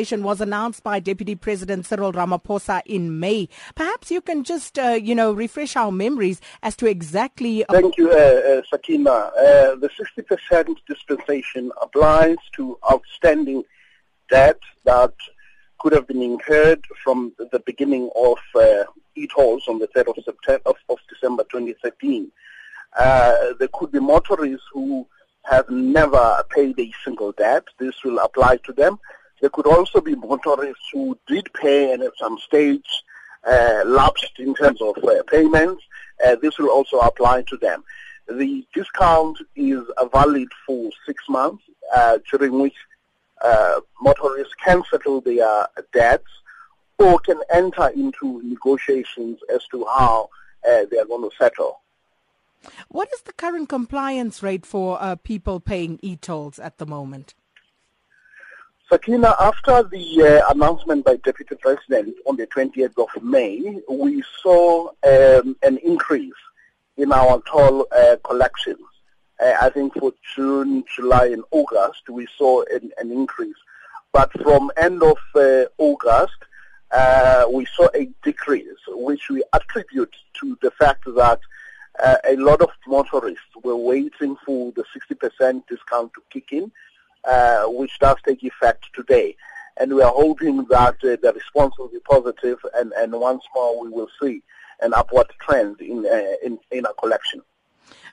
was announced by Deputy President Cyril Ramaphosa in May. Perhaps you can just, uh, you know, refresh our memories as to exactly. Thank you, uh, uh. Uh, the 60% dispensation applies to outstanding debt that could have been incurred from the beginning of uh, e-tolls on the 3rd of, September, of, of December 2013. Uh, there could be motorists who have never paid a single debt. This will apply to them. There could also be motorists who did pay and at some stage uh, lapsed in terms of uh, payments. Uh, this will also apply to them. The discount is valid for six months, uh, during which uh, motorists can settle their debts or can enter into negotiations as to how uh, they are going to settle. What is the current compliance rate for people paying e-tolls at the moment? Sakina, after the uh, announcement by Deputy President on the 20th of May, we saw um, an increase in our toll uh, collections. Uh, I think for June, July, and August, we saw an, an increase. But from end of uh, August, uh, we saw a decrease, which we attribute to the fact that uh, a lot of motorists were waiting for the 60% discount to kick in uh, which does take effect today. And we are hoping that uh, the response will be positive and, and once more we will see an upward trend in, uh, in, in our collection.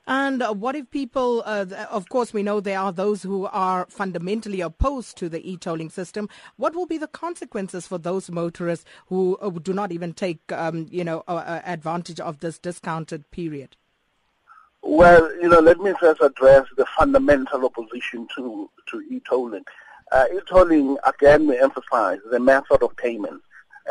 And what if people, uh, of course, we know there are those who are fundamentally opposed to the e-tolling system. What will be the consequences for those motorists who uh, do not even take, um, you know, advantage of this discounted period? Well, you know, let me first address the fundamental opposition to, to e-tolling. Uh, e-tolling, again, we emphasize the method of payment.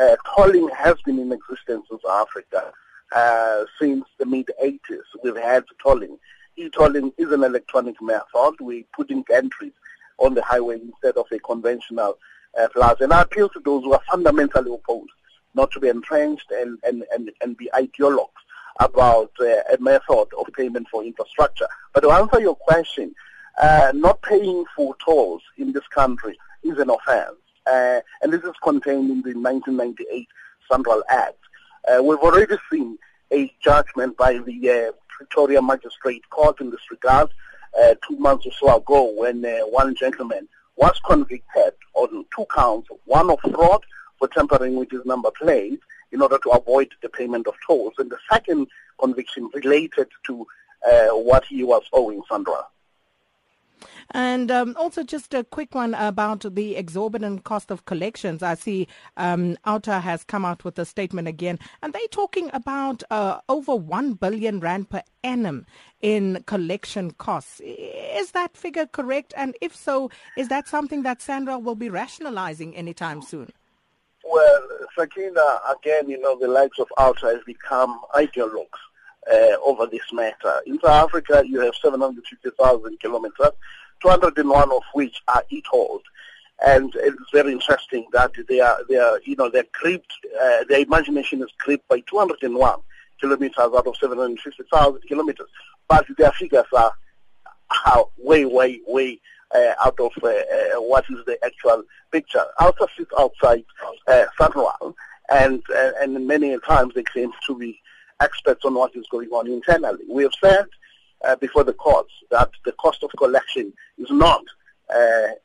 Uh, tolling has been in existence in South Africa uh, since the mid-80s. We've had tolling. E-tolling is an electronic method. We put in gantries on the highway instead of a conventional uh, plaza. And I appeal to those who are fundamentally opposed, not to be entrenched and, and, and, and be ideologues about uh, a method of payment for infrastructure. But to answer your question, uh, not paying for tolls in this country is an offense. Uh, and this is contained in the 1998 SANRAL Act. Uh, we've already seen a judgment by the uh, Pretoria Magistrate Court in this regard uh, two months or so ago when one gentleman was convicted on two counts, one of fraud for tampering with his number plate in order to avoid the payment of tolls. And the second conviction related to uh, what he was owing SANRAL. And um, also, just a quick one about the exorbitant cost of collections. I see um, OUTA has come out with a statement again, and they're talking about uh, over 1 billion rand per annum in collection costs. Is that figure correct? And if so, is that something that SANRAL will be rationalizing anytime soon? Well, Sakina, again, you know, the likes of OUTA has become ideologues uh, over this matter. In South Africa, you have 750,000 kilometers, 201 of which are e-tolled. And it's very interesting that they are, they are you know, they're creeped, uh, their imagination is creeped by 201 kilometers out of 750,000 kilometers. But their figures are, are way, way, way uh, out of uh, uh, what is the actual picture. OUTA sits outside uh, SANRAL, and, uh, and many times they claim to be experts on what is going on internally. We have said uh, before the courts that the cost of collection is not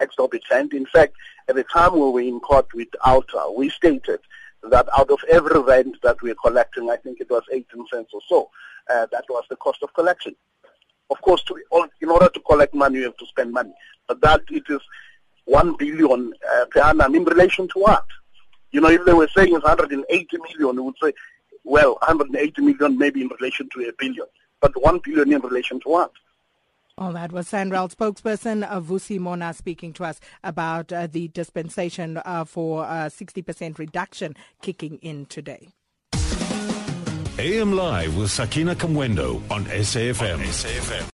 exorbitant. In fact, at the time we were in court with OUTA, we stated that out of every rent that we are collecting, I think it was 18 cents or so, that was the cost of collection. Of course, to, in order to collect money, you have to spend money. But that it is 1 billion uh, per annum in relation to what? You know, if they were saying it's 180 million, we would say, well, 180 million maybe in relation to a billion. But 1 billion in relation to what? All that was SANRAL spokesperson uh, Vusi Mona speaking to us about uh, the dispensation uh, for 60% reduction kicking in today. AM Live with Sakina Kamwendo on SAFM. On SAFM.